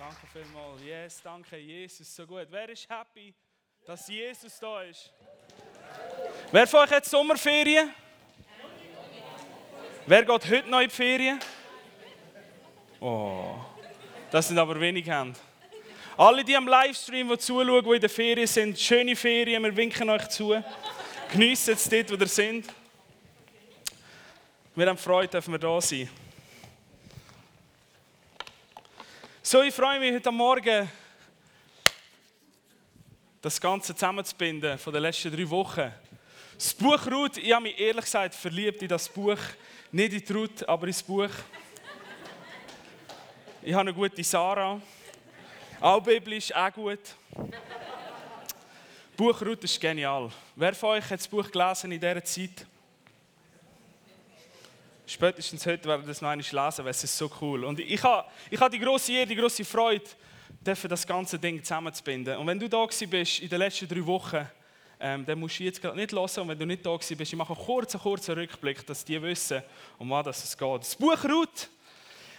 Danke vielmals. Yes, danke Jesus, so gut. Wer ist happy, dass Jesus da ist? Wer von euch hat Sommerferien? Wer geht heute noch in die Ferien? Oh, das sind aber wenig Hände. Alle, die am Livestream die zuschauen, die in der Ferien sind, schöne Ferien, wir winken euch zu. Geniessen es dort, wo ihr sind. Wir haben Freude, dürfen wir da sein. So, ich freue mich heute Morgen, das Ganze zusammenzubinden von den letzten drei Wochen. Das Buch Ruth, ich habe mich ehrlich gesagt verliebt in das Buch. Nicht in die Ruth, aber ins Buch. Ich habe eine gute Sarah. Auch biblisch, auch gut. Buch Ruth ist genial. Wer von euch hat das Buch gelesen in dieser Zeit? Spätestens heute werden das noch einmal lesen, weil es ist so cool. Und ich habe, ich habe die große Ehre, die große Freude, das ganze Ding zusammenzubinden. Und wenn du da bist in den letzten drei Wochen, ähm, dann musst du jetzt gerade nicht hören. Und wenn du nicht da bist, ich mache einen kurzen, kurzen Rückblick, dass die wissen, um was es geht. Das Buch Ruth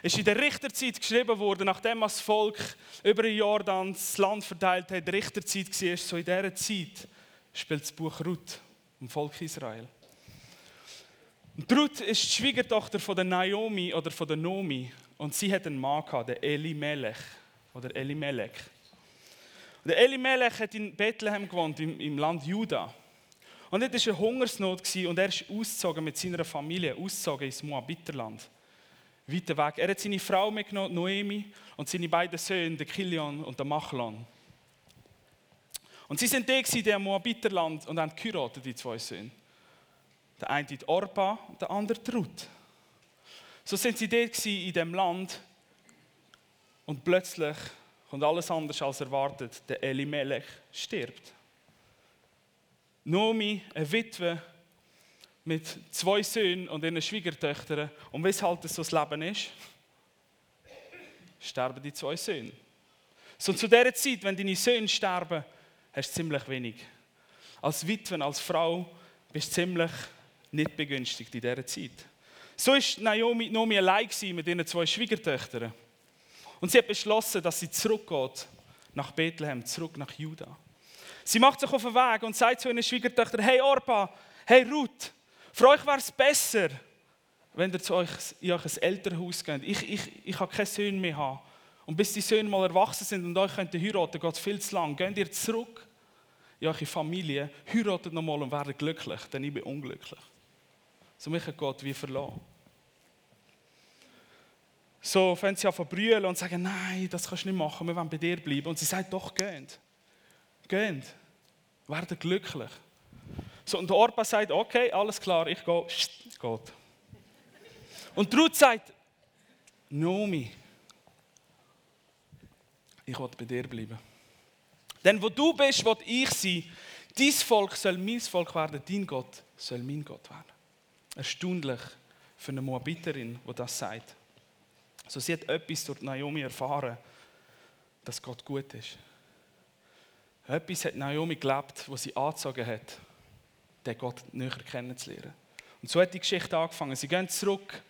ist in der Richterzeit geschrieben worden, nachdem das Volk über ein Jahr dann das Land verteilt hat. Die Richterzeit war so in dieser Zeit spielt das Buch Ruth im Volk Israel. Und Ruth ist die Schwiegertochter von der Naomi oder von der Nomi und sie hat einen Mann gehabt, den Elimelech oder Elimelech. Der Elimelech hat in Bethlehem gewohnt, im, im Land Juda. Und dort war eine Hungersnot und er ist ausgezogen mit seiner Familie, ausgezogen ins Moabiterland. Weiter weg. Er hat seine Frau mitgenommen, Noemi, und seine beiden Söhne, den Kilion und den Machlon. Und sie sind da in dem Moabiterland und haben die zwei Söhne. Der eine die Orpa und der andere die Ruth. So sind sie dort in dem Land und plötzlich kommt alles anders als erwartet. Der Elimelech stirbt. Nomi, eine Witwe mit zwei Söhnen und ihren Schwiegertöchtern. Und weshalb das so das Leben ist, sterben die zwei Söhne. So zu dieser Zeit, wenn deine Söhne sterben, hast du ziemlich wenig. Als Witwe, als Frau bist du ziemlich nicht begünstigt in dieser Zeit. So war Naomi, Naomi allein mit ihren zwei Schwiegertöchtern. Und sie hat beschlossen, dass sie zurückgeht nach Bethlehem, zurück nach Juda. Sie macht sich auf den Weg und sagt zu ihren Schwiegertöchtern: Hey Orpa, hey Ruth, für euch wäre es besser, wenn ihr zu euch, in ein Elternhaus geht. Ich, ich, ich kann keine Söhne mehr haben. Und bis die Söhne mal erwachsen sind und euch könnt heiraten, geht es viel zu lang. Geht ihr zurück in eure Familie, heiratet nochmal und werdet glücklich, denn ich bin unglücklich. So mich hat Gott wie verloren. So fangen sie an zu brüllen und sagen, nein, das kannst du nicht machen, wir wollen bei dir bleiben. Und sie sagt, doch, geht. Geht. Werdet glücklich. So, und der Orpa sagt, okay, alles klar, ich gehe. Geht. Und Ruth sagt, Nomi, ich will bei dir bleiben. Denn wo du bist, will ich sein. Dein Volk soll mein Volk werden, dein Gott soll mein Gott werden. Erstaunlich für eine Moabiterin, die das sagt. Also sie hat etwas durch Naomi erfahren, dass Gott gut ist. Etwas hat Naomi gelebt, was sie angezogen hat, den Gott näher kennenzulernen. Und so hat die Geschichte angefangen. Sie gehen zurück,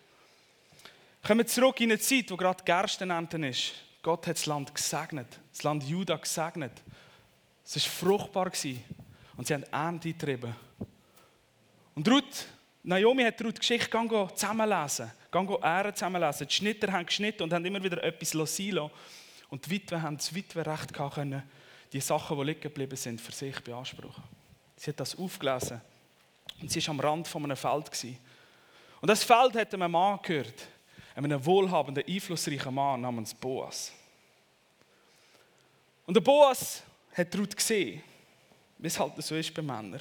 kommen zurück in eine Zeit, wo gerade Gerstenernten ist. Gott hat das Land gesegnet, das Land Juda gesegnet. Es war fruchtbar und sie haben Ernte getrieben. Und Ruth Naomi hat Ruth Geschichte zusammenlesen, Ähren zusammenlesen. Die Schnitter haben geschnitten und haben immer wieder etwas sein Und die Witwe haben das Witwenrecht können, die Sachen, die liegen geblieben sind, für sich beanspruchen. Sie hat das aufgelesen und sie war am Rand von einem Feld. Und das Feld hat einem Mann gehört, einem wohlhabenden, einflussreichen Mann namens Boas. Und der Boas hat Ruth gesehen, wie es halt so ist bei Männern.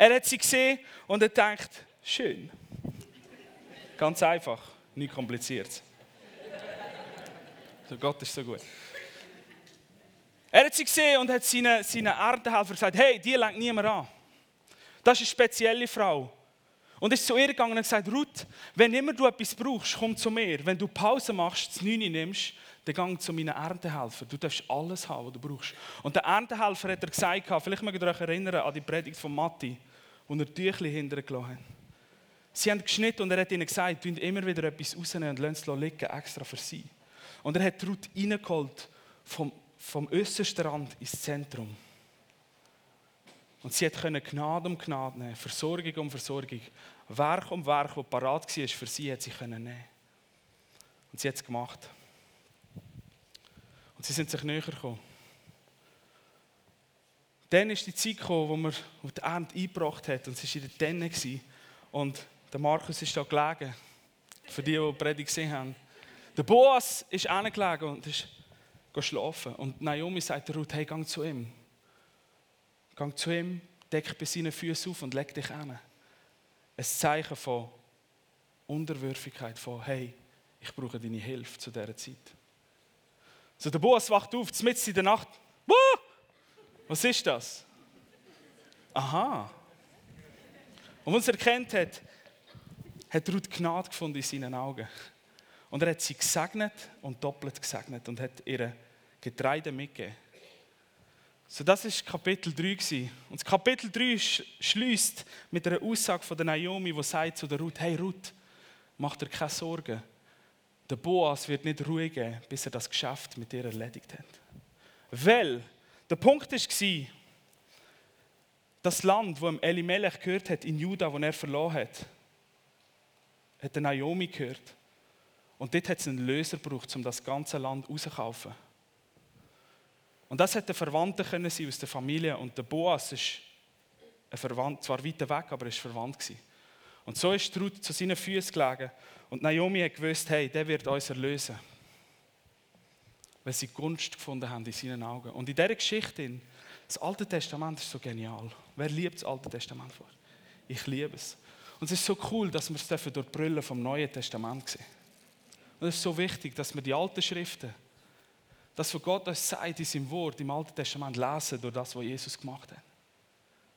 Er hat sie gesehen und er denkt, schön. Ganz einfach, nicht kompliziert. So, Gott ist so gut. Er hat sie gesehen und hat seinen, seinen Erntehelfer gesagt, hey, die lenkt niemand an. Das ist eine spezielle Frau. Und ist zu ihr gegangen und gesagt, Ruth, wenn immer du etwas brauchst, komm zu mir. Wenn du Pause machst, das Neune nimmst, dann gang zu meinen Erntehelfer. Du darfst alles haben, was du brauchst. Und der Erntehelfer hat er gesagt, vielleicht mögt ihr euch erinnern an die Predigt von Matti wo er Tüchli hintergelassen hat. Sie haben geschnitten und er hat ihnen gesagt, tun immer wieder etwas rausnehmen und lassen es liegen, extra für sie. Und er hat Ruth reingeholt vom, vom äußersten Rand ins Zentrum. Und sie konnte Gnade um Gnade nehmen, Versorgung um Versorgung, Werk um Werk, das parat war für sie, hat sie nehmen Und sie hat es gemacht. Sie sind sich näher gekommen. Dann ist die Zeit gekommen, wo man die Ernte eingebracht hat und es war in der Tenne. Und der Markus ist da gelegen, für die, die die Predigt gesehen haben. Der Boas ist gelegen und ist schlafen. Und Naomi sagt der Ruth, hey, geh zu ihm. Geh zu ihm, deck bei seinen Füßen auf und leg dich an. Ein Zeichen von Unterwürfigkeit, von hey, ich brauche deine Hilfe zu dieser Zeit. So, der Boas wacht auf, mitten in der Nacht. Woo! Was ist das? Aha. Und als er erkennt hat, hat Ruth Gnade gefunden in seinen Augen. Und er hat sie gesegnet und doppelt gesegnet und hat ihr Getreide mitgegeben. So, das ist Kapitel 3 gewesen. Und Kapitel 3 schließt mit einer Aussage von der Naomi, die sagt zu der Ruth: Hey Ruth, mach dir keine Sorgen. Der Boas wird nicht ruhig geben, bis er das Geschäft mit dir erledigt hat. Weil der Punkt war, das Land, wo Elimelech gehört hat, in Juda, wo er verloren hat, hat der Naomi gehört. Und dort hat es einen Löser gebraucht, um das ganze Land rauszukaufen. Und das hätte Verwandte können sein aus der Familie. Und der Boas ist ein Verwandt, zwar weiter weg, aber er ist verwandt gewesen. Und so ist Ruth zu seinen Füßen gelegen. Und Naomi hat gewusst, hey, der wird uns erlösen. Weil sie Gunst gefunden haben in seinen Augen. Und in dieser Geschichte, das Alte Testament ist so genial. Wer liebt das Alte Testament vor? Ich liebe es. Und es ist so cool, dass wir es durch die Brille vom Neuen Testament sehen. Und es ist so wichtig, dass wir die alten Schriften das, was Gott uns sagt in seinem Wort im Alten Testament, lesen durch das, was Jesus gemacht hat.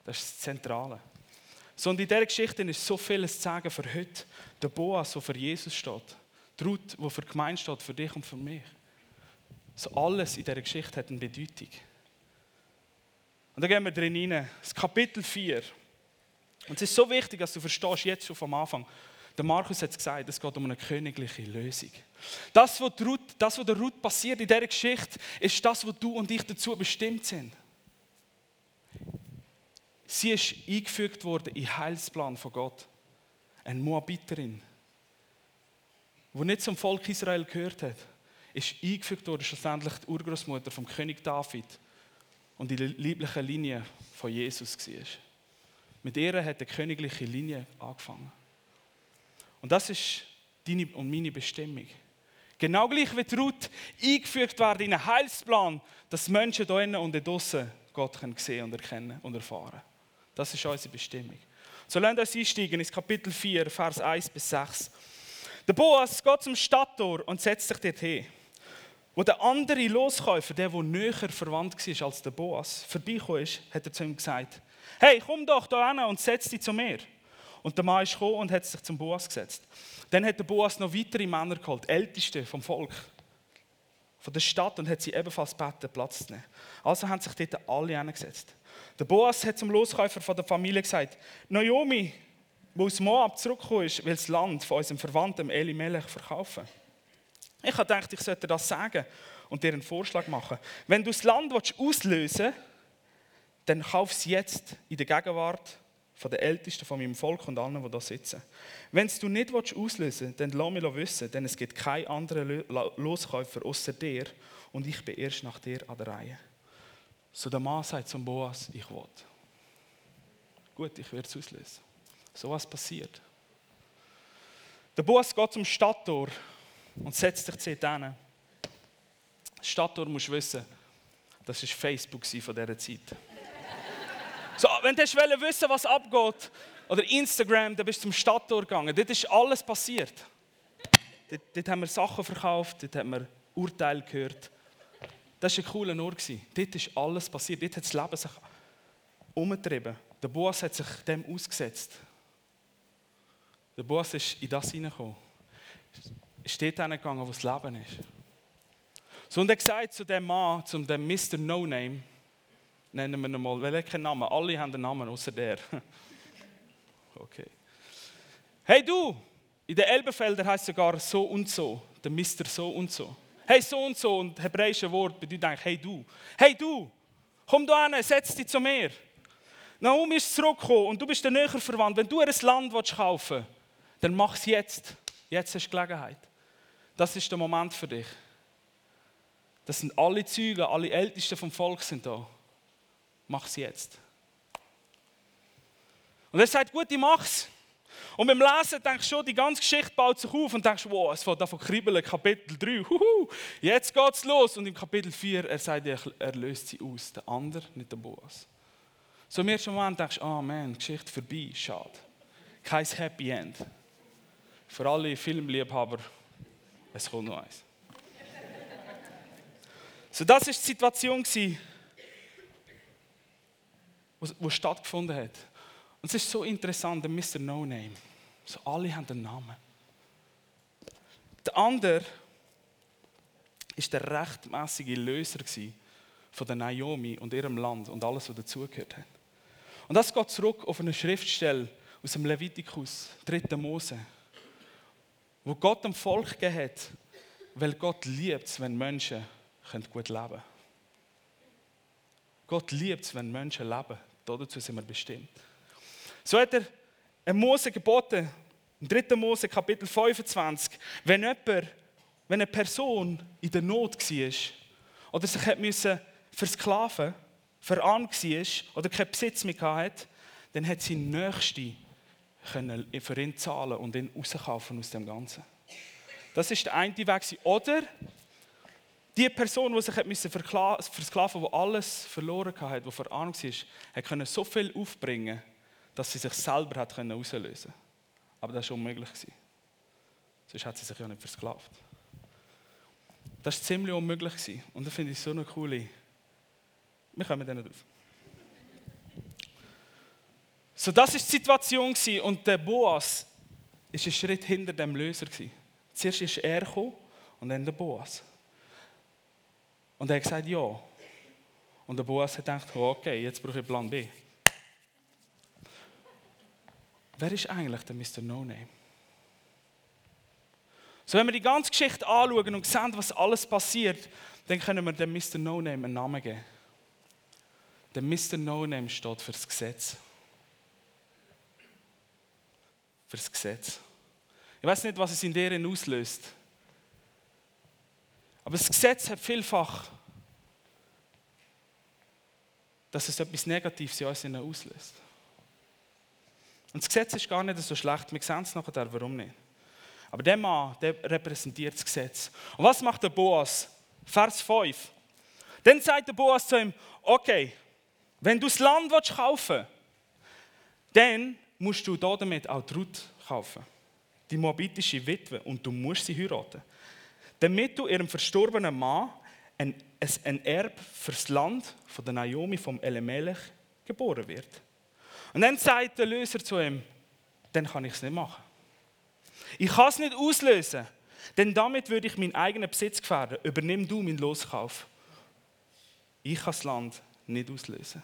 Das ist das Zentrale. So, und in dieser Geschichte ist so vieles zu sagen für heute. Der Boas, der für Jesus steht. Die Ruth, der für die Gemeinde steht, für dich und für mich. So alles in dieser Geschichte hat eine Bedeutung. Und da gehen wir drin rein. Das Kapitel 4. Und es ist so wichtig, dass du verstehst, jetzt schon vom Anfang, der Markus hat es gesagt, es geht um eine königliche Lösung. Das, was der Ruth passiert in dieser Geschichte, ist das, was du und ich dazu bestimmt sind. Sie ist eingefügt worden in den Heilsplan von Gott. Eine Moabiterin, die nicht zum Volk Israel gehört hat, ist eingefügt worden, schlussendlich die Urgroßmutter vom König David und die liebliche Linie von Jesus war. Mit ihr hat die königliche Linie angefangen. Und das ist deine und meine Bestimmung. Genau gleich wie Ruth eingefügt werden in einen Heilsplan, dass Menschen hier innen und draußen Gott können sehen und erkennen und erfahren. Das ist unsere Bestimmung. So lasst uns einsteigen ins Kapitel 4, Vers 1 bis 6. Der Boas geht zum Stadttor und setzt sich dort hin. Wo der andere Loskäufer, der, der näher verwandt war als der Boas, vorbeigekommen ist, hat er zu ihm gesagt: Hey, komm doch da hin und setz dich zu mir. Und der Mann ist gekommen und hat sich zum Boas gesetzt. Dann hat der Boas noch weitere Männer geholt, Älteste vom Volk, von der Stadt, und hat sie ebenfalls gebeten, Platz zu nehmen. Also haben sich dort alle hingesetzt. Der Boas hat zum Loskäufer von der Familie gesagt: Naomi, wo aus Moab zurückgekommen ist, will das Land von unserem Verwandten Eli Melech verkaufen. Ich habe gedacht, ich sollte das sagen und dir einen Vorschlag machen. Wenn du das Land auslösen willst, dann kauf es jetzt in der Gegenwart von den Ältesten von meinem Volk und allen, die da sitzen. Wenn du nicht auslösen willst, dann lass mich wissen, denn es gibt keinen anderen Loskäufer außer dir und ich bin erst nach dir an der Reihe. So der Mann sagt zum Boas, ich will. Gut, ich werde es auslösen. So was passiert. Der Boas geht zum Stadttor und setzt sich zu hin. Das Stadttor musst wissen, das war Facebook von dieser Zeit. So, wenn du wissen wissen, was abgeht, oder Instagram, dann bist du zum Stadttor gegangen. Dort ist alles passiert. Dort, dort haben wir Sachen verkauft, dort haben wir Urteile gehört. Das war ein cooler Ort. Dort ist alles passiert. Dort hat das Leben sich umgetrieben. Der Boas hat sich dem ausgesetzt. Der Boas ist in das hineingekommen. Ist dort hineingegangen, wo das Leben ist. So, und er sagt zu dem Mann, zu dem Mr. No Name, nennen wir ihn mal, weil er keinen Namen Alle haben einen Namen, außer der. okay. Hey du, in den Elbenfeldern heißt sogar so und so, der Mister so und so. Hey so und so und hebräische Wort bedeutet eigentlich hey du. Hey du, komm da hin, setz dich zu mir. Naomi ist zurückgekommen und du bist der näher verwandt. Wenn du ein Land kaufen willst, dann mach es jetzt. Jetzt hast du Gelegenheit. Das ist der Moment für dich. Das sind alle Züge, alle Ältesten vom Volk sind da. Mach es jetzt. Und er sagt, gut, ich mach's. Und beim Lesen denkst du schon, die ganze Geschichte baut sich auf und denkst, wow, es fängt von kribbeln, Kapitel 3, huhu, jetzt geht's los. Und im Kapitel 4, er sagt, er löst sie aus, der andere, nicht der Boas. So im ersten Moment denkst du, oh man, Geschichte vorbei, schade. Kein Happy End. Für alle Filmliebhaber, es kommt noch eins. so, das war die Situation, die stattgefunden hat. Und es ist so interessant, der Mr. No Name. So, alle haben einen Namen. Der andere war der rechtmäßige Löser von der Naomi und ihrem Land und alles, was dazugehört hat. Und das geht zurück auf eine Schriftstelle aus dem Levitikus, 3. Mose, wo Gott dem Volk gegeben hat, weil Gott liebt es, wenn Menschen gut leben können. Gott liebt es, wenn Menschen leben. Dazu sind wir bestimmt. So hat er Mose geboten, im 3. Mose Kapitel 25, wenn jemand, wenn eine Person in der Not war oder sich hat müssen versklaven verarmt war oder keinen Besitz mehr hatte, dann hat sie Nächste können für ihn zahlen und ihn rauskaufen aus dem Ganzen. Das ist der eine Weg. Oder die Person, die sich versklaven musste, die alles verloren hatte, die verarmt war, konnte so viel aufbringen, dass sie sich selber hat können auslösen Aber das war unmöglich. Sonst hat sie sich ja nicht versklavt. Das war ziemlich unmöglich. Und das finde ich so eine coole. Wir kommen dann drauf. So, das war die Situation und der Boas ist ein Schritt hinter dem Löser. Zuerst ist er gekommen und dann der Boas. Und er hat gesagt, ja. Und der Boas hat gedacht, okay, jetzt brauche ich Plan B. wer ist eigentlich der Mr. No Name? So, wenn wir die ganze Geschichte anschauen und sehen, was alles passiert, dann können wir dem Mr. No Name einen Namen geben. Der Mr. No Name steht für das Gesetz. Für das Gesetz. Ich weiß nicht, was es in deren auslöst. Aber das Gesetz hat vielfach, dass es etwas Negatives in uns auslöst. Und das Gesetz ist gar nicht so schlecht. Wir sehen es nachher, warum nicht. Aber der Mann, der repräsentiert das Gesetz. Und was macht der Boas? Vers 5. Dann sagt der Boas zu ihm, okay, wenn du das Land kaufen willst, dann musst du damit auch die Ruth kaufen. Die moabitische Witwe. Und du musst sie heiraten. Damit du ihrem verstorbenen Mann ein, ein Erb fürs Land von der Naomi vom Elimelech geboren wird. Und dann sagt der Löser zu ihm, dann kann ich es nicht machen. Ich kann es nicht auslösen, denn damit würde ich meinen eigenen Besitz gefährden. Übernimm du meinen Loskauf. Ich kann das Land nicht auslösen.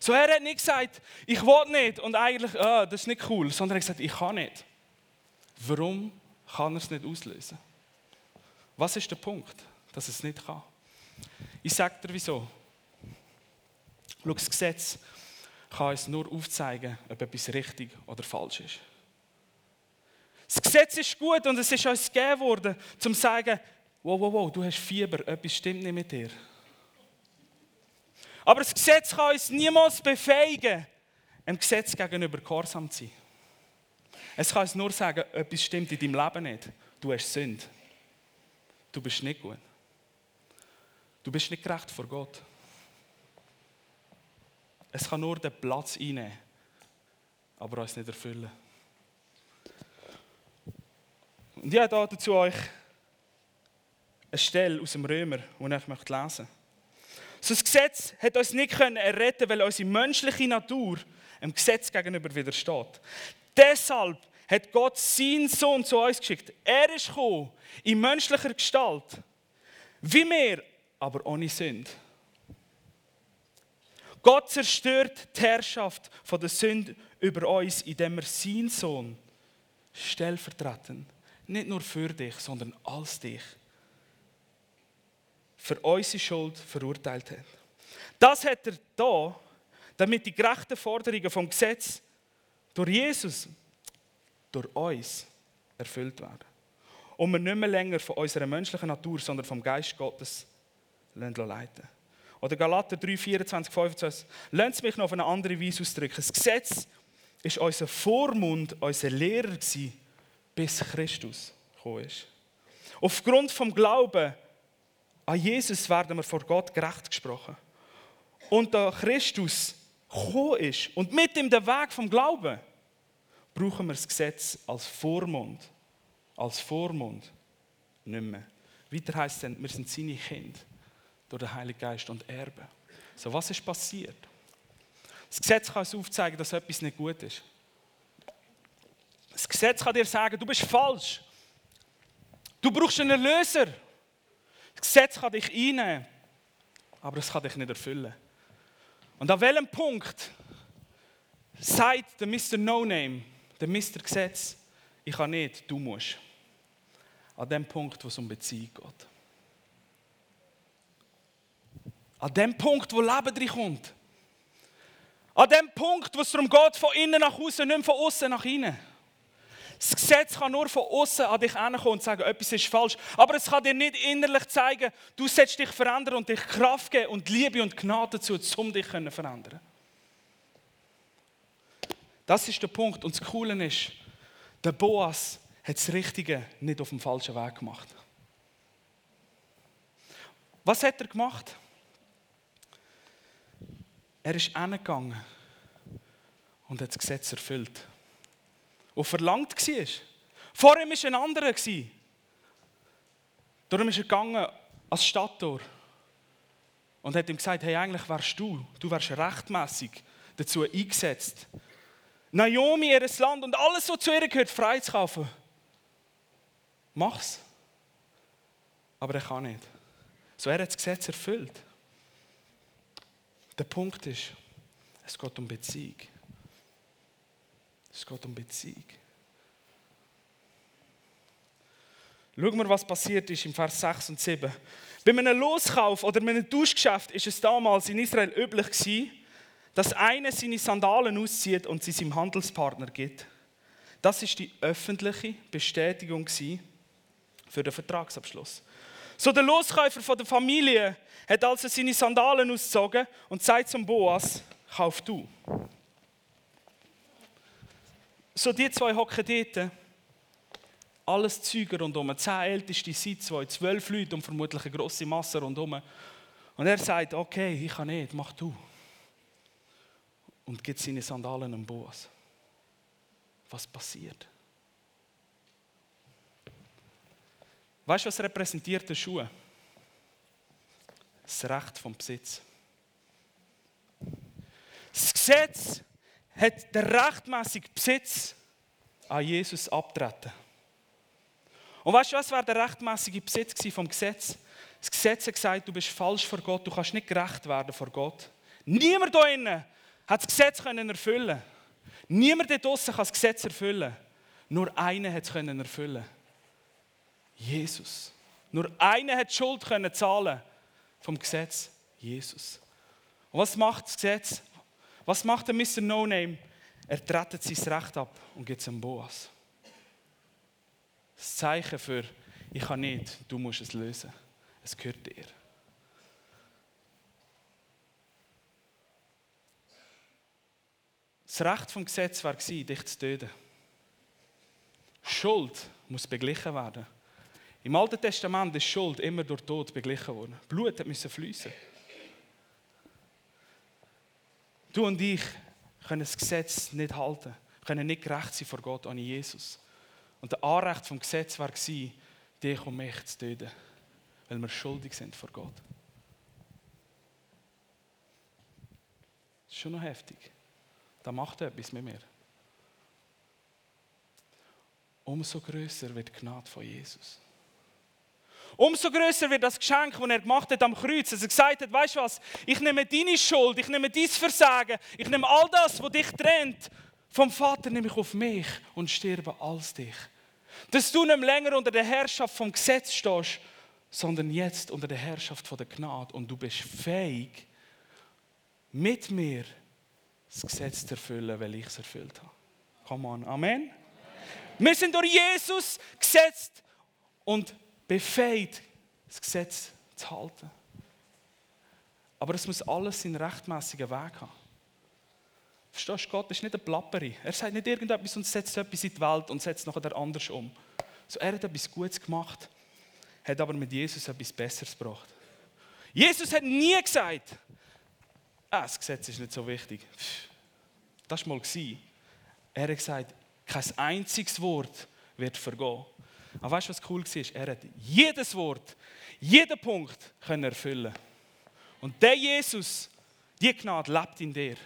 So, er hat nicht gesagt, ich will nicht und eigentlich, oh, das ist nicht cool, sondern er hat gesagt, ich kann nicht. Warum kann er es nicht auslösen? Was ist der Punkt, dass er es nicht kann? Ich sage dir wieso. Schau, das Gesetz kann uns nur aufzeigen, ob etwas richtig oder falsch ist. Das Gesetz ist gut und es ist uns gegeben worden, um zu sagen, wow, wow, wow, du hast Fieber, etwas stimmt nicht mit dir. Aber das Gesetz kann uns niemals befähigen, einem Gesetz gegenüber gehorsam zu sein. Es kann uns nur sagen, etwas stimmt in deinem Leben nicht. Du hast Sünde. Du bist nicht gut. Du bist nicht gerecht vor Gott. Es kann nur den Platz einnehmen, aber uns nicht erfüllen. Und ich habe dazu euch eine Stelle aus dem Römer, die ich lesen möchte. So das Gesetz hat uns nicht erretten weil unsere menschliche Natur dem Gesetz gegenüber widersteht. Deshalb hat Gott seinen Sohn zu uns geschickt. Er ist gekommen, in menschlicher Gestalt, wie wir, aber ohne Sünde. Gott zerstört die Herrschaft von der Sünde über uns, indem er seinen Sohn stellvertretend, nicht nur für dich, sondern als dich, für unsere Schuld verurteilt hat. Das hat er da, damit die gerechten Forderungen vom Gesetz durch Jesus, durch uns erfüllt werden. Und wir nicht mehr länger von unserer menschlichen Natur, sondern vom Geist Gottes leiten Oder Galater 3, 24, 25. Lasst mich noch auf eine andere Weise ausdrücken. Das Gesetz ist unser Vormund, unser Lehrer gewesen, bis Christus gekommen ist. Aufgrund vom Glauben an Jesus werden wir vor Gott gerecht gesprochen. Und da Christus gekommen ist und mit ihm den Weg vom Glauben, brauchen wir das Gesetz als Vormund. Als Vormund nicht mehr. Weiter heißt es dann, wir sind seine Kinder durch den Heiligen Geist und Erben. So, was ist passiert? Das Gesetz kann uns aufzeigen, dass etwas nicht gut ist. Das Gesetz kann dir sagen, du bist falsch. Du brauchst einen Erlöser. Das Gesetz kann dich einnehmen, aber es kann dich nicht erfüllen. Und an welchem Punkt sagt der Mr. No-Name, der Mr. Gesetz, ich kann nicht, du musst. An dem Punkt, wo es um Beziehung geht. An dem Punkt, wo Leben drin kommt. An dem Punkt, wo es darum geht, von innen nach außen, nicht von außen nach innen. Das Gesetz kann nur von außen an dich herkommen und sagen, etwas ist falsch. Aber es kann dir nicht innerlich zeigen, du sollst dich verändern und dich Kraft geben und Liebe und Gnade dazu, um dich zu verändern. Das ist der Punkt. Und das Coole ist, der Boas hat das Richtige nicht auf dem falschen Weg gemacht. Was hat er gemacht? Er ist hingegangen und hat das Gesetz erfüllt. Und verlangt war. Vor ihm war ein anderer. Darum ist er gegangen als Stadttor und hat ihm gesagt, hey, eigentlich wärst du, du wärst rechtmäßig dazu eingesetzt, Naomi, ihr Land und alles, was zu ihr gehört, freizukaufen. Mach's. Aber er kann nicht. So, er hat das Gesetz erfüllt. Der Punkt ist, es geht um Beziehung. Es geht um Beziehung. Schauen wir, was passiert ist im Vers 6 und 7. Bei einem Loskauf oder einem Tauschgeschäft ist es damals in Israel üblich gewesen, dass einer seine Sandalen auszieht und sie seinem Handelspartner gibt. Das ist die öffentliche Bestätigung für den Vertragsabschluss. So der Loskäufer von der Familie hat also seine Sandalen ausgezogen und sagt zum Boas, kauf du. So die zwei hocken dort, alles Züge rundherum, zehn älteste sind zwei, zwölf Leute und vermutlich eine grosse Masse rundherum. Und er sagt, okay, ich kann nicht, mach du. Und gibt seine Sandalen am Boas. Was passiert? Weißt du, was repräsentiert der Schuh? Das Recht vom Besitz. Das Gesetz hat den rechtmäßigen Besitz an Jesus abtreten. Und weißt du, was war der rechtmäßige Besitz vom Gesetz? Das Gesetz hat gesagt, du bist falsch vor Gott, du kannst nicht gerecht werden vor Gott. Niemand da innen hat das Gesetz erfüllen. Niemand da draußen kann das Gesetz erfüllen. Nur einer hat es erfüllen. Jesus. Nur einer hat Schuld können zahlen vom Gesetz. Jesus. Und was macht das Gesetz? Was macht der Mr. No Name? Er trettet sein Recht ab und gibt es einem Boas. Das Zeichen für, ich kann nicht, du musst es lösen. Es gehört dir. Das Recht vom Gesetz war, dich zu töten. Schuld muss beglichen werden. Im Alten Testament ist Schuld immer durch Tod beglichen worden. Blut musste fließen. Du und ich können das Gesetz nicht halten, können nicht gerecht sein vor Gott ohne Jesus. Und der Anrecht vom Gesetz war, dich und mich zu töten, weil wir schuldig sind vor Gott. Das ist schon noch heftig. Da macht er etwas mit mir. Umso größer wird die Gnade von Jesus. Umso größer wird das Geschenk, das er gemacht hat am Kreuz. Dass er gesagt hat, weißt du was, ich nehme deine Schuld, ich nehme dein Versagen, ich nehme all das, was dich trennt vom Vater nehme ich auf mich und sterbe als dich. Dass du nicht länger unter der Herrschaft vom Gesetz stehst, sondern jetzt unter der Herrschaft von der Gnade und du bist fähig, mit mir das Gesetz zu erfüllen, weil ich es erfüllt habe. Come on, Amen. Wir sind durch Jesus gesetzt und befähigt, das Gesetz zu halten. Aber es muss alles seinen rechtmäßigen Weg haben. Verstehst du, Gott ist nicht ein Plapperi. Er sagt nicht irgendetwas und setzt etwas in die Welt und setzt nachher anders um. So, er hat etwas Gutes gemacht, hat aber mit Jesus etwas Besseres gebracht. Jesus hat nie gesagt, ah, das Gesetz ist nicht so wichtig. Das war mal. Er hat gesagt, kein einziges Wort wird vergehen. Aber weißt du, was cool war? Er hat jedes Wort, jeden Punkt erfüllen. Und der Jesus, die Gnade lebt in dir.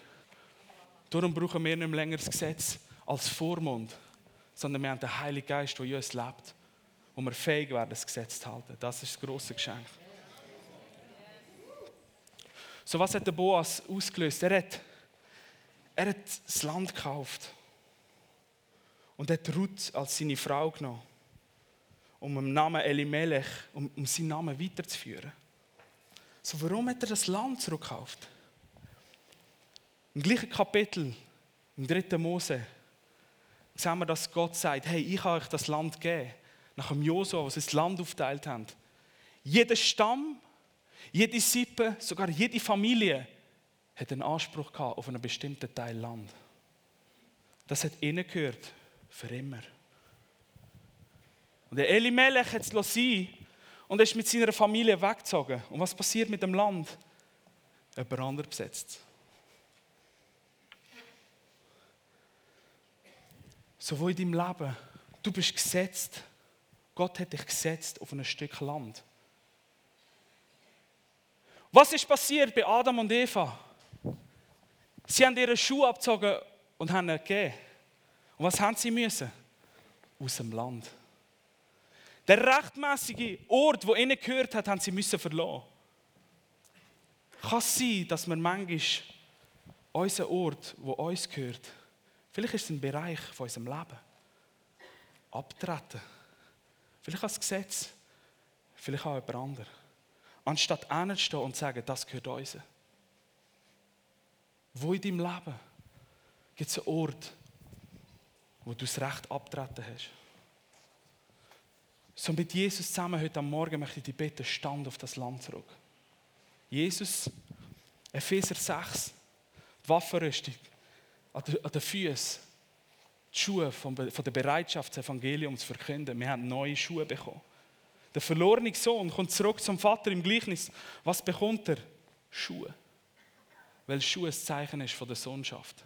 Darum brauchen wir nicht länger das Gesetz als Vormund, sondern wir haben den Heiligen Geist, der in uns lebt, und wir fähig werden, das Gesetz zu halten. Das ist das große Geschenk. So was hat der Boas ausgelöst? Er hat, er hat das Land gekauft und hat Ruth als seine Frau genommen, um den Namen Elimelech, um, um seinen Namen weiterzuführen. So, warum hat er das Land zurückgekauft? Im gleichen Kapitel, im dritten Mose, sehen wir, dass Gott sagt: Hey, ich habe euch das Land gegeben. Nach dem Josua, was das Land aufteilt haben. Jeder Stamm, jede Sippe, sogar jede Familie hat einen Anspruch gehabt auf einen bestimmten Teil Land. Das hat ihnen gehört, für immer. Und der Elimelech hat es sein und ist mit seiner Familie weggezogen. Und was passiert mit dem Land? Jemand anderes besetzt. So wo in deinem Leben, du bist gesetzt. Gott hat dich gesetzt auf ein Stück Land. Was ist passiert bei Adam und Eva? Sie haben ihre Schuhe abgezogen und haben ihn gegeben. Und was haben sie müssen? Aus dem Land. Der rechtmäßige Ort, wo ihnen gehört hat, haben sie müssen verlassen. Kann es sein, dass wir manchmal unseren Ort, wo uns gehört, Vielleicht ist es ein Bereich von unserem Leben. Abtreten. Vielleicht als Gesetz. Vielleicht auch jemand anderes. Anstatt hinzustehen und zu sagen, das gehört uns. Wo in deinem Leben gibt es einen Ort, wo du das Recht abtreten hast? So mit Jesus zusammen heute am Morgen möchte ich dich bitten, stand auf das Land zurück. Jesus, Epheser 6, die Waffenrüstung an den Füßen die Schuhe von der Bereitschaft, das Evangelium zu verkünden. Wir haben neue Schuhe bekommen. Der verlorene Sohn kommt zurück zum Vater im Gleichnis. Was bekommt er? Schuhe. Weil Schuhe ein Zeichen ist von der Sohnschaft.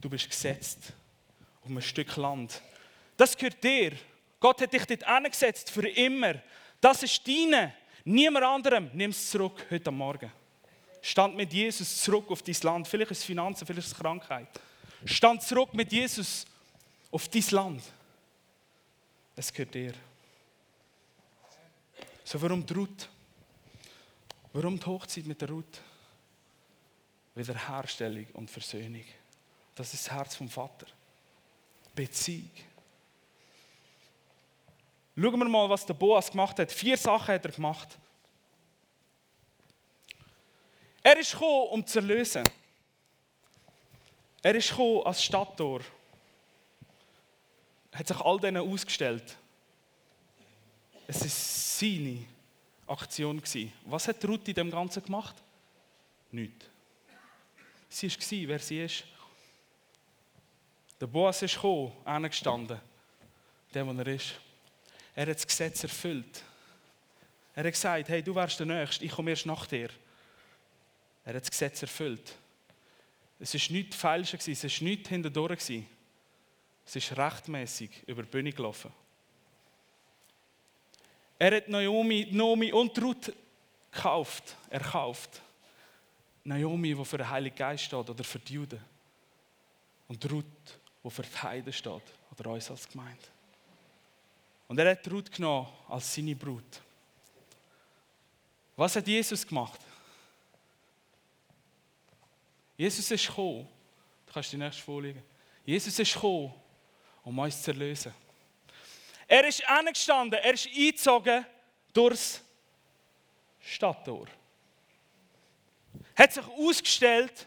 Du bist gesetzt auf ein Stück Land. Das gehört dir. Gott hat dich dort angesetzt für immer. Das ist deine. Niemand anderem. Nimm es zurück heute Morgen. Stand mit Jesus zurück auf dein Land. Vielleicht ist es Finanzen, vielleicht ist es Krankheit. Stand zurück mit Jesus auf dein Land. Es gehört dir. So, warum die Ruth? Warum die Hochzeit mit der Ruth? Wiederherstellung und Versöhnung. Das ist das Herz vom Vater. Beziehung. Schauen wir mal, was der Boas gemacht hat. Vier Sachen hat er gemacht. Er ist gekommen, um zu erlösen. Er ist gekommen als Stadttor. Er hat sich all denen ausgestellt. Es war seine Aktion. Was hat Ruth in dem Ganzen gemacht? Nichts. Sie war, wer sie ist. Der Boas ist gekommen, gestanden, der, wo er ist. Er hat das Gesetz erfüllt. Er hat gesagt, hey, du wärst der Nächste, ich komme erst nach dir. Er hat das Gesetz erfüllt. Es war nichts falsch, es war nichts hinterdurch. Es ist rechtmäßig über die Bühne gelaufen. Er hat Naomi, Naomi und Ruth gekauft, erkauft. Naomi, die für den Heiligen Geist steht oder für die Juden. Und Ruth, die für die Heiden steht oder uns als Gemeinde. Und er hat Ruth genommen als seine Brut. Was hat Jesus gemacht? Jesus ist gekommen. kannst die nächste Folie. Jesus ist gekommen, um uns zu erlösen. Er ist angestanden, er ist eingezogen durchs Stadttor. Hat sich ausgestellt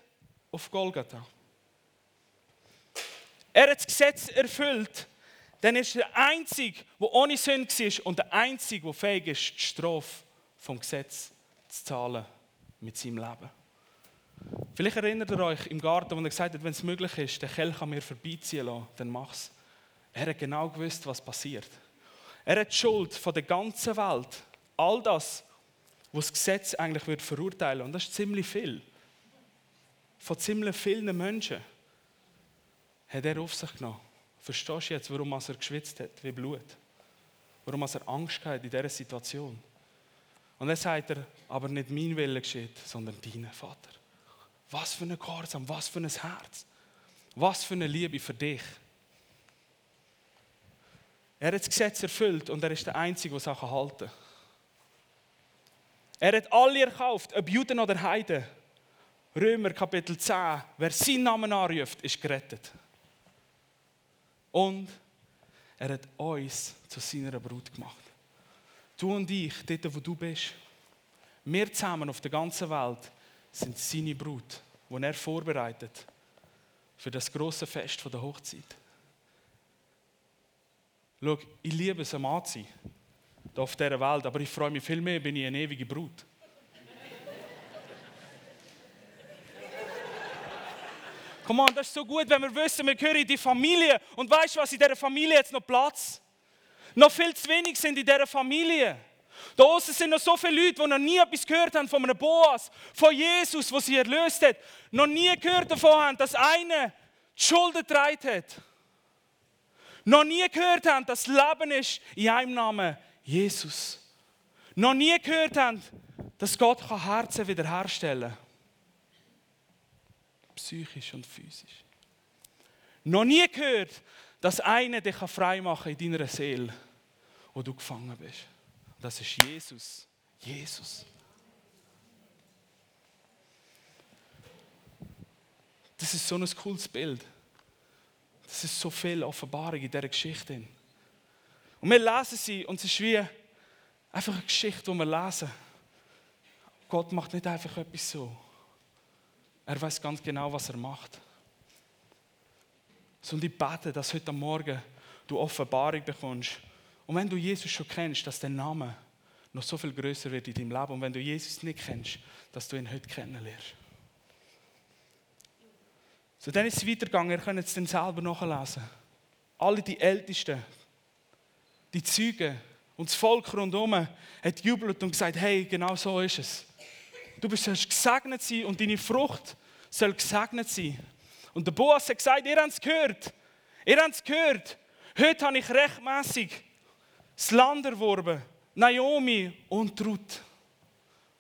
auf Golgatha. Er hat das Gesetz erfüllt, dann ist er der Einzige, der ohne Sünde war und der Einzige, der fähig ist, die Strafe vom Gesetz zu zahlen mit seinem Leben. Vielleicht erinnert ihr euch im Garten, wo er gesagt hat, wenn es möglich ist, der Kelch kann mir vorbeiziehen lassen, dann mach's. Er hat genau gewusst, was passiert. Er hat die Schuld von der ganzen Welt, all das, was das Gesetz eigentlich wird verurteilen und das ist ziemlich viel. Von ziemlich vielen Menschen hat er auf sich genommen. Verstehst du jetzt, warum er geschwitzt hat wie Blut? Warum er Angst hat in dieser Situation? Und dann sagt er, aber nicht mein Wille geschieht, sondern dein Vater. Was für ein Gehorsam, was für ein Herz, was für eine Liebe für dich. Er hat das Gesetz erfüllt und er ist der Einzige, der Sachen halten kann. Er hat alle erkauft, ob Juden oder Heiden. Römer Kapitel 10, wer seinen Namen anruft, ist gerettet. Und er hat uns zu seiner Brut gemacht. Du und ich, dort wo du bist, wir zusammen auf der ganzen Welt sind seine Brut, die er vorbereitet für das große Fest der Hochzeit. Schau, ich liebe es, ein Mann zu sein, auf dieser Welt, aber ich freue mich viel mehr, bin ich eine ewige Brut. Komm on, das ist so gut, wenn wir wissen, wir gehören in die Familie. Und weißt du was, in dieser Familie jetzt noch Platz? Noch viel zu wenig sind in dieser Familie. Da außen sind noch so viele Leute, die noch nie etwas gehört haben von einem Boas, von Jesus, was sie erlöst hat. Noch nie gehört davon haben, dass einer die Schuld getragen hat. Noch nie gehört haben, dass Leben ist in einem Namen Jesus. Noch nie gehört haben, dass Gott Herzen wiederherstellen kann psychisch und physisch. Noch nie gehört, dass einer dich frei machen kann in deiner Seele, wo du gefangen bist. Das ist Jesus. Jesus. Das ist so ein cooles Bild. Das ist so viel Offenbarung in dieser Geschichte. Und wir lesen sie und es ist wie einfach eine Geschichte, die wir lesen. Gott macht nicht einfach etwas so. Er weiß ganz genau, was er macht. So, und ich bete, dass heute Morgen du Offenbarung bekommst. Und wenn du Jesus schon kennst, dass der Name noch so viel größer wird in deinem Leben. Und wenn du Jesus nicht kennst, dass du ihn heute kennenlernst. So, dann ist es weitergegangen. Ihr könnt es dann selber nachlesen. Alle die Ältesten, die Zeugen und das Volk rundherum hat jubelt und gesagt: Hey, genau so ist es. Du sollst gesegnet sein und deine Frucht soll gesegnet sein. Und der Boas hat gesagt, ihr habt es gehört. Ihr habt es gehört. Heute habe ich rechtmäßig das Land erworben. Naomi und Ruth,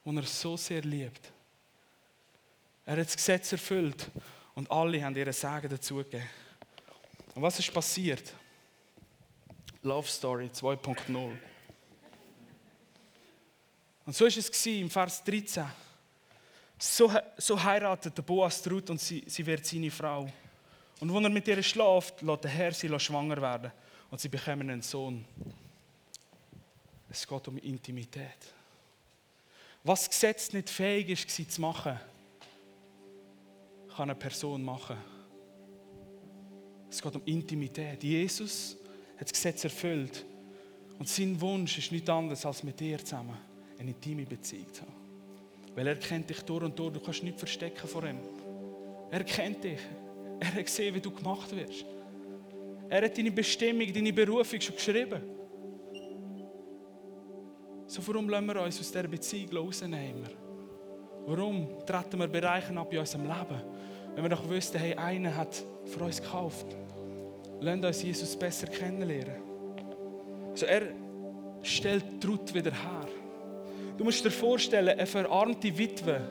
und er so sehr liebt. Er hat das Gesetz erfüllt und alle haben ihren Sagen dazugegeben. Und was ist passiert? Love Story 2.0. Und so war es im Vers 13. So, so heiratet der Boas Ruth und sie, sie wird seine Frau. Und wenn er mit ihr schläft, lässt der Herr sie schwanger werden. Und sie bekommen einen Sohn. Es geht um Intimität. Was Gesetz nicht fähig ist, zu machen, kann eine Person machen. Es geht um Intimität. Jesus hat das Gesetz erfüllt. Und sein Wunsch ist nichts anderes, als mit dir zusammen eine intime Beziehung zu haben. Weil er kennt dich durch und durch. Du kannst nichts verstecken vor ihm. Er kennt dich. Er hat gesehen, wie du gemacht wirst. Er hat deine Bestimmung, deine Berufung schon geschrieben. So, warum lassen wir uns aus dieser Beziehung rausnehmen? Warum treten wir Bereiche ab in unserem Leben? Wenn wir doch wüssten, hey, einer hat für uns gekauft. Lasst uns Jesus besser kennenlernen. So, er stellt Trut wieder her. Du musst dir vorstellen, eine verarmte Witwe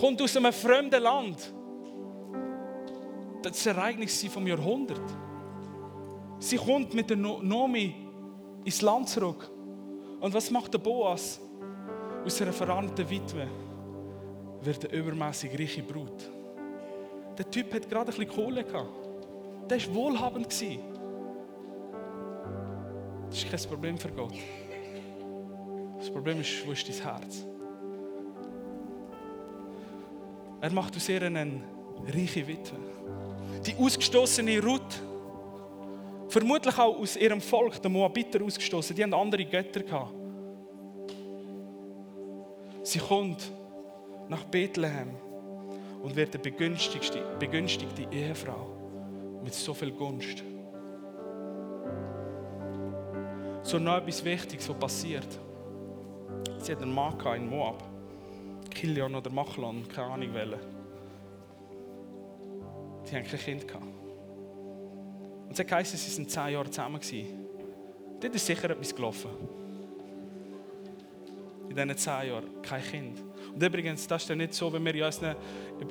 kommt aus einem fremden Land. Das Ereignis vom Jahrhundert. Sie kommt mit der Nomi ins Land zurück. Und was macht der Boas? Aus einer verarmten Witwe wird eine übermäßig reiche Brut. der Typ hat gerade ein bisschen Kohle gehabt. Der war wohlhabend. Das ist kein Problem für Gott. Das Problem ist, wo ist dein Herz? Er macht aus ihr eine reiche Witwe. Die ausgestoßene Ruth, vermutlich auch aus ihrem Volk, der Moabiter, ausgestoßen. Die haben andere Götter gehabt. Sie kommt nach Bethlehem und wird eine begünstigte, begünstigte Ehefrau mit so viel Gunst. So noch etwas Wichtiges, was passiert. Sie hat einen Mann in Moab. Kilion oder Machlon, keine Ahnung welchen. Die haben kein Kind gehabt. Und sie heisst, sie sind zehn Jahre zusammen. Dort ist sicher etwas gelaufen. In diesen zehn Jahren kein Kind. Und übrigens, das ist ja nicht so, wenn wir in unseren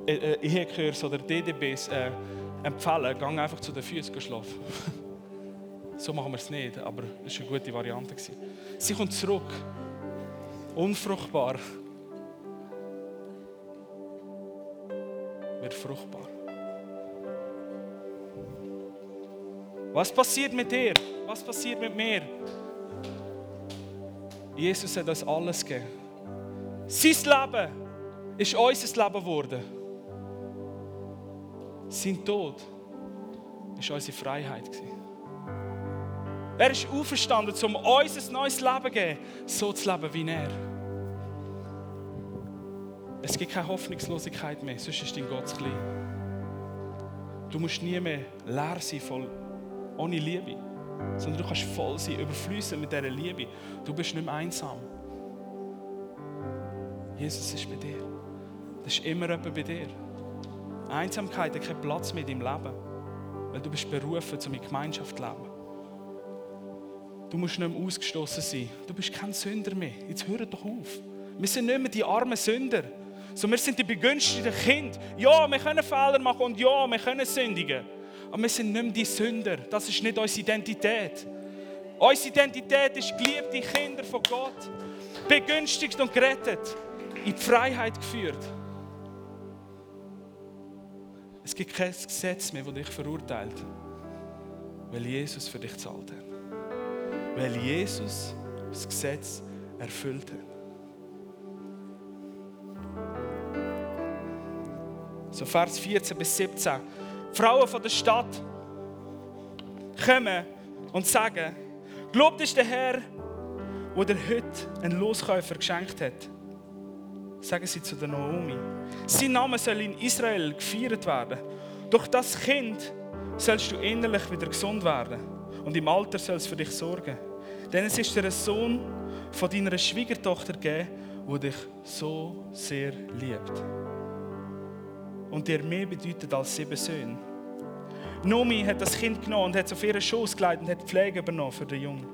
äh, äh, Ehekurs oder DDBs äh, empfehlen, gang einfach zu den Füßen schlafen. so machen wir es nicht, aber es war eine gute Variante. Sie kommt zurück. Unfruchtbar. Wird fruchtbar. Was passiert mit dir? Was passiert mit mir? Jesus hat uns alles gegeben. Sein Leben ist unser Leben geworden. Sein Tod ist unsere Freiheit. Er ist auferstanden, um uns ein neues Leben zu geben, so zu leben wie er. Es gibt keine Hoffnungslosigkeit mehr, sonst ist dein Gott zu klein. Du musst nie mehr leer sein, voll ohne Liebe, sondern du kannst voll sein, überfließen mit dieser Liebe. Du bist nicht mehr einsam. Jesus ist bei dir. Das ist immer jemand bei dir. Einsamkeit hat keinen Platz mehr in deinem Leben, weil du bist berufen, um in Gemeinschaft zu leben. Du musst nicht mehr ausgestoßen sein. Du bist kein Sünder mehr. Jetzt hör doch auf. Wir sind nicht mehr die armen Sünder. So, wir sind die begünstigten Kinder. Ja, wir können Fehler machen und ja, wir können sündigen. Aber wir sind nicht mehr die Sünder. Das ist nicht unsere Identität. Unsere Identität ist geliebte Kinder von Gott. Begünstigt und gerettet. In die Freiheit geführt. Es gibt kein Gesetz mehr, das dich verurteilt. Weil Jesus für dich zahlt hat. Weil Jesus das Gesetz erfüllt hat. So Vers 14 bis 17. Frauen von der Stadt kommen und sagen, Glaubt ist der Herr, der dir heute einen Loskäufer geschenkt hat. Sagen sie zu der Naomi. Sein Name soll in Israel gefeiert werden. Durch das Kind sollst du innerlich wieder gesund werden. Und im Alter soll es für dich sorgen. Denn es ist dir ein Sohn von deiner Schwiegertochter gegeben, der dich so sehr liebt. Und dir mehr bedeutet als sieben Söhne. Nomi hat das Kind genommen und hat es auf ihren Schoß gelegt und hat die Pflege übernommen für den Jungen.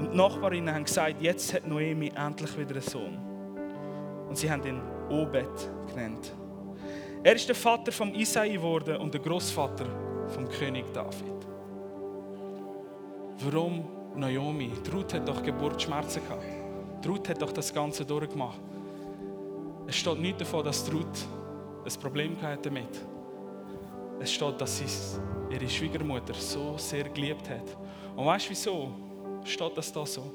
Und die Nachbarinnen haben gesagt, jetzt hat Noemi endlich wieder einen Sohn. Und sie haben ihn Obed genannt. Er ist der Vater von Isai geworden und der Großvater vom König David. Warum Naomi? Ruth hat doch Geburtsschmerzen gehabt. Ruth hat doch das Ganze durchgemacht. Es steht nicht davon, dass Ruth ein Problem damit hatte. Es steht, dass sie ihre Schwiegermutter so sehr geliebt hat. Und weißt du wieso? Steht das da so?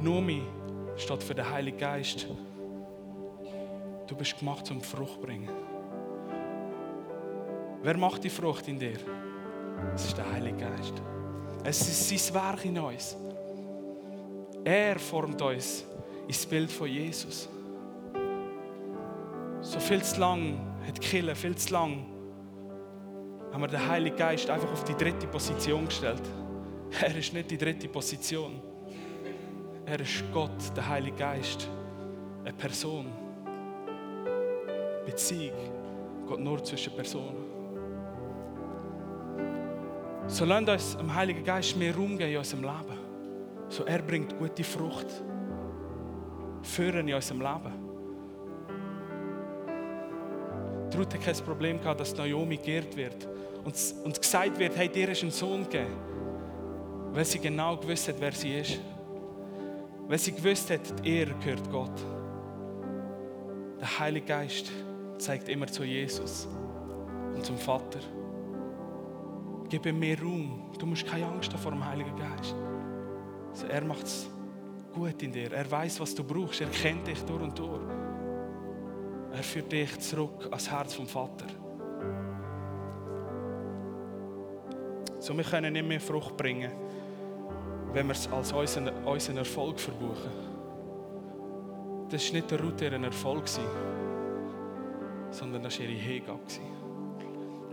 Numi steht für den Heiligen Geist. Du bist gemacht zum Frucht zu bringen. Wer macht die Frucht in dir? Es ist der Heilige Geist. Es ist sein Werk in uns. Er formt uns ins Bild von Jesus. So viel zu lang hat Kille, viel zu lang haben wir den Heiligen Geist einfach auf die dritte Position gestellt. Er ist nicht die dritte Position. Er ist Gott, der Heilige Geist, eine Person. Beziehung geht nur zwischen Personen. So lasst uns dem Heiligen Geist mehr Raum geben in unserem Leben. So er bringt gute Frucht. Führen in unserem Leben. Ruth hat kein Problem gehabt, dass Naomi geehrt wird und, und gesagt wird, hey, dir ist ein Sohn gegeben. Weil sie genau gewusst hat, wer sie ist. Weil sie gewusst hat, die Ehre gehört Gott. Der Heilige Geist zeigt immer zu Jesus und zum Vater. Gib ihm mehr Raum. Du musst keine Angst haben vor dem Heiligen Geist. Also er macht es gut in dir. Er weiß, was du brauchst. Er kennt dich durch und durch. Er führt dich zurück ans Herz vom Vater. So, wir können nicht mehr Frucht bringen, wenn wir es als unseren, unseren Erfolg verbuchen. Das war nicht der Ruth ihr Erfolg, sondern das war ihre Hingabe.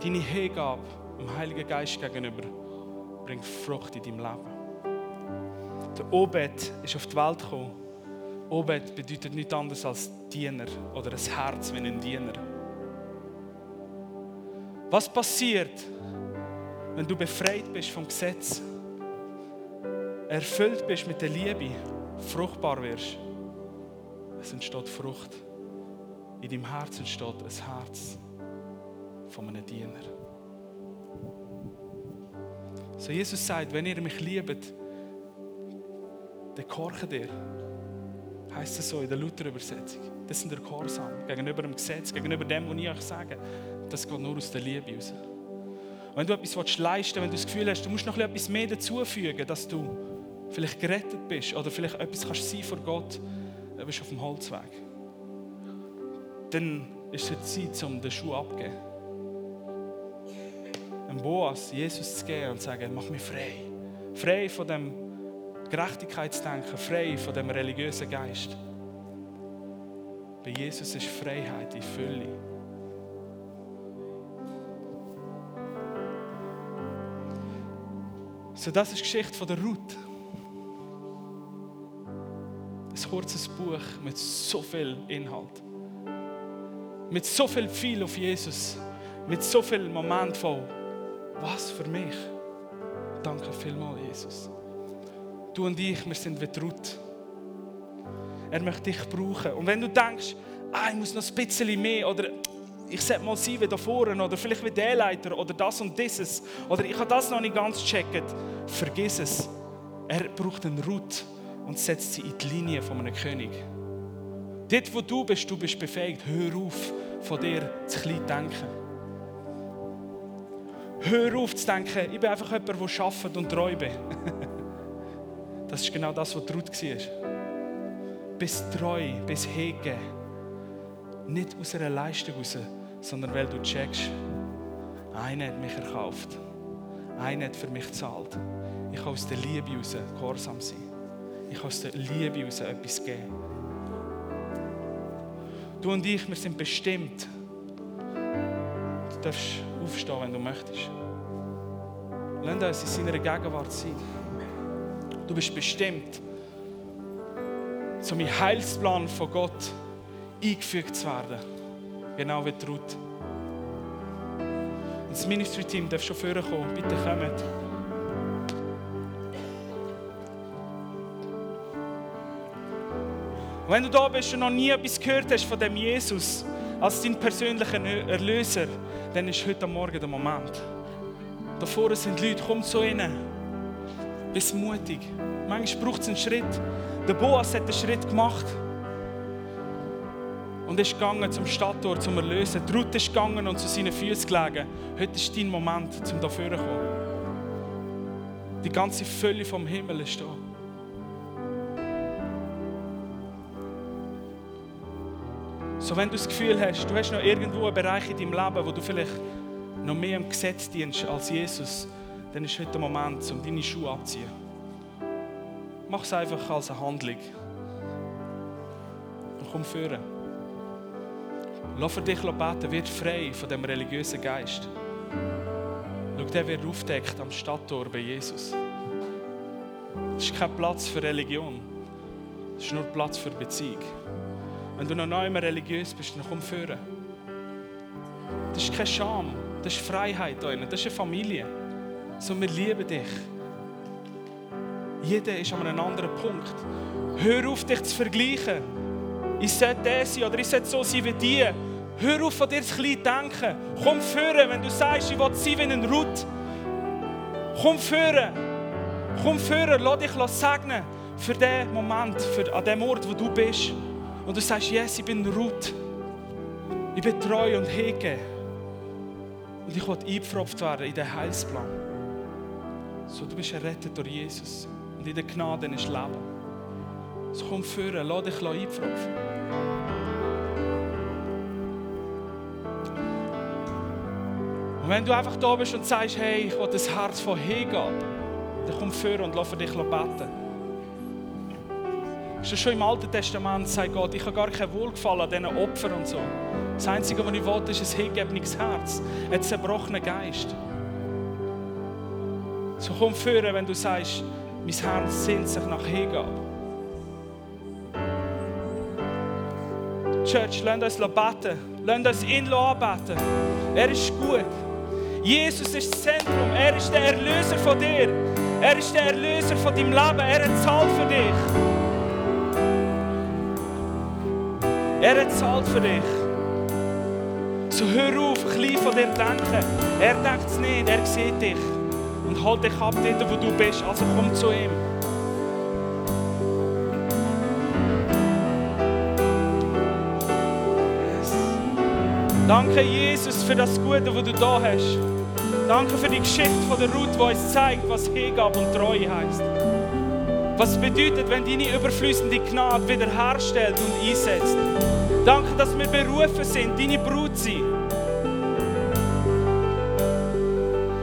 Deine Hingabe dem Heiligen Geist gegenüber bringt Frucht in deinem Leben. Der Obed ist auf die Welt gekommen. Obed bedeutet nichts anderes als Diener oder ein Herz wie ein Diener. Was passiert, wenn du befreit bist vom Gesetz, erfüllt bist mit der Liebe, fruchtbar wirst? Es entsteht Frucht. In deinem Herzen entsteht ein Herz von einem Diener. So Jesus sagt, wenn ihr mich liebt, dann gehorcht ihr. Heißt es so in der Luther-Übersetzung. Das sind der Gehorsam gegenüber dem Gesetz, gegenüber dem, was ich euch sage. Das geht nur aus der Liebe raus. Wenn du etwas willst, leisten wenn du das Gefühl hast, du musst noch etwas mehr dazufügen, dass du vielleicht gerettet bist oder vielleicht etwas kannst sein vor Gott, dann bist du auf dem Holzweg. Dann ist es Zeit, um den Schuh abzugeben. Ein Boas, Jesus zu geben und zu sagen, mach mich frei. Frei von dem Gerechtigkeitsdenken, frei von dem religiösen Geist. Bei Jesus ist Freiheit in Fülle. So, das ist die Geschichte von der Ruth. Ein kurzes Buch mit so viel Inhalt. Mit so viel viel auf Jesus. Mit so viel Moment von was für mich. Danke vielmals, Jesus. Du und ich, wir sind vertraut. Er möchte dich brauchen. Und wenn du denkst, ah, ich muss noch ein bisschen mehr oder ich sollte mal sein wie da vorne oder vielleicht wie der Leiter oder das und dieses oder ich habe das noch nicht ganz gecheckt, vergiss es. Er braucht einen Route und setzt sie in die Linie von einem König. Dort, wo du bist, du bist befähigt. Hör auf, von dir zu klein denken. Hör auf zu denken, ich bin einfach jemand, der arbeitet und treu bin. Das ist genau das, was Ruth war. Bist treu, bist hege. Nicht aus einer Leistung heraus, sondern weil du checkst, einer hat mich erkauft. Einer hat für mich gezahlt. Ich kann aus der Liebe heraus gehorsam sein. Ich kann aus der Liebe heraus etwas geben. Du und ich, wir sind bestimmt. Du darfst aufstehen, wenn du möchtest. Lass uns in seiner Gegenwart sein. Du bist bestimmt, zum Heilsplan von Gott eingefügt zu werden. Genau wie Ruth. Und das Ministry-Team darf schon vorkommen. Bitte kommt. Wenn du da bist und noch nie etwas gehört hast von dem Jesus als dein persönlicher Erlöser, dann ist heute Morgen der Moment. Da vorne sind Leute, komm zu ihnen. Bist mutig. Manchmal braucht es einen Schritt. Der Boas hat einen Schritt gemacht. Und ist gegangen zum Stadttor, zum Erlösen. Die Ruth ist gegangen und zu seinen Füßen gelegen. Heute ist dein Moment, um da vorne zu kommen. Die ganze Fülle vom Himmel ist da. So, wenn du das Gefühl hast, du hast noch irgendwo einen Bereich in deinem Leben, wo du vielleicht noch mehr im Gesetz dienst als Jesus, dann ist heute der Moment, um deine Schuhe abzuziehen. Mach es einfach als eine Handlung. Und komm führen. Lass für dich beten, wird frei von dem religiösen Geist. Schau, der wird aufdeckt am Stadttor bei Jesus. Es ist kein Platz für Religion. Es ist nur Platz für Beziehung. Wenn du noch neu religiös bist, dann komm führen. Das ist keine Scham. Das ist Freiheit. Das ist eine Familie. So, wir lieben dich. Jeder ist an einem anderen Punkt. Hör auf, dich zu vergleichen. Ich sollte der sein oder ich sollte so sein wie die. Hör auf, von dir zu klein denken. Komm führen, wenn du sagst, ich will sein wie ein Ruth. Komm führen. Komm führen, lass dich segnen für den Moment, für, an dem Ort, wo du bist. Und du sagst, yes, ich bin Ruth. Ich betreue und hege. Und ich will eingepfropft werden in den Heilsplan. So, du bist errettet durch Jesus. Und in der Gnade ist Leben. So komm führen, lass dich einpfropfen. Und wenn du einfach da bist und sagst, hey, ich will das Herz von Hingabe, dann komm führen und lass für dich beten. Schon im Alten Testament, sagt Gott, ich habe gar kein Wohlgefallen an diesen Opfern und so. Das Einzige, was ich will, ist ein hingegebenes Herz, ein zerbrochener Geist. So komm führen, wenn du sagst, mein Herz sehnt sich nach Hingabe. Church, lasst uns beten. Lasst uns ihn anbeten. Er ist gut. Jesus ist das Zentrum. Er ist der Erlöser von dir. Er ist der Erlöser von deinem Leben. Er hat zahlt für dich. Er hat zahlt für dich. So hör auf, ein bisschen von dir denken. Er denkt es nicht, er sieht dich. Und halt dich ab dort, wo du bist. Also komm zu ihm. Danke, Jesus, für das Gute, das du da hast. Danke für die Geschichte von der Ruth, die uns zeigt, was Hingabe und Treue heißt. Was bedeutet, wenn deine überfließende Gnade wiederherstellt und einsetzt. Danke, dass wir berufen sind, deine Brut sein.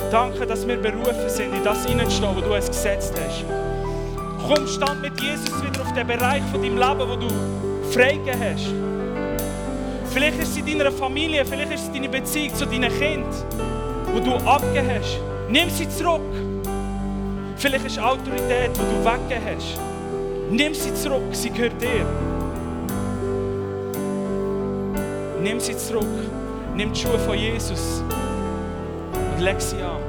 Danke, dass wir berufen sind, in das hineinzustehen, wo du es gesetzt hast. Komm, stand mit Jesus wieder auf den Bereich von deinem Leben, wo du freigegeben hast. Vielleicht ist es in deiner Familie, vielleicht ist es deine Beziehung zu deinen Kindern, wo du abgegeben hast. Nimm sie zurück. Vielleicht ist Autorität, die du weggegeben hast. Nimm sie zurück, sie gehört dir. Nimm sie zurück. Nimm die Schuhe von Jesus und leg sie an.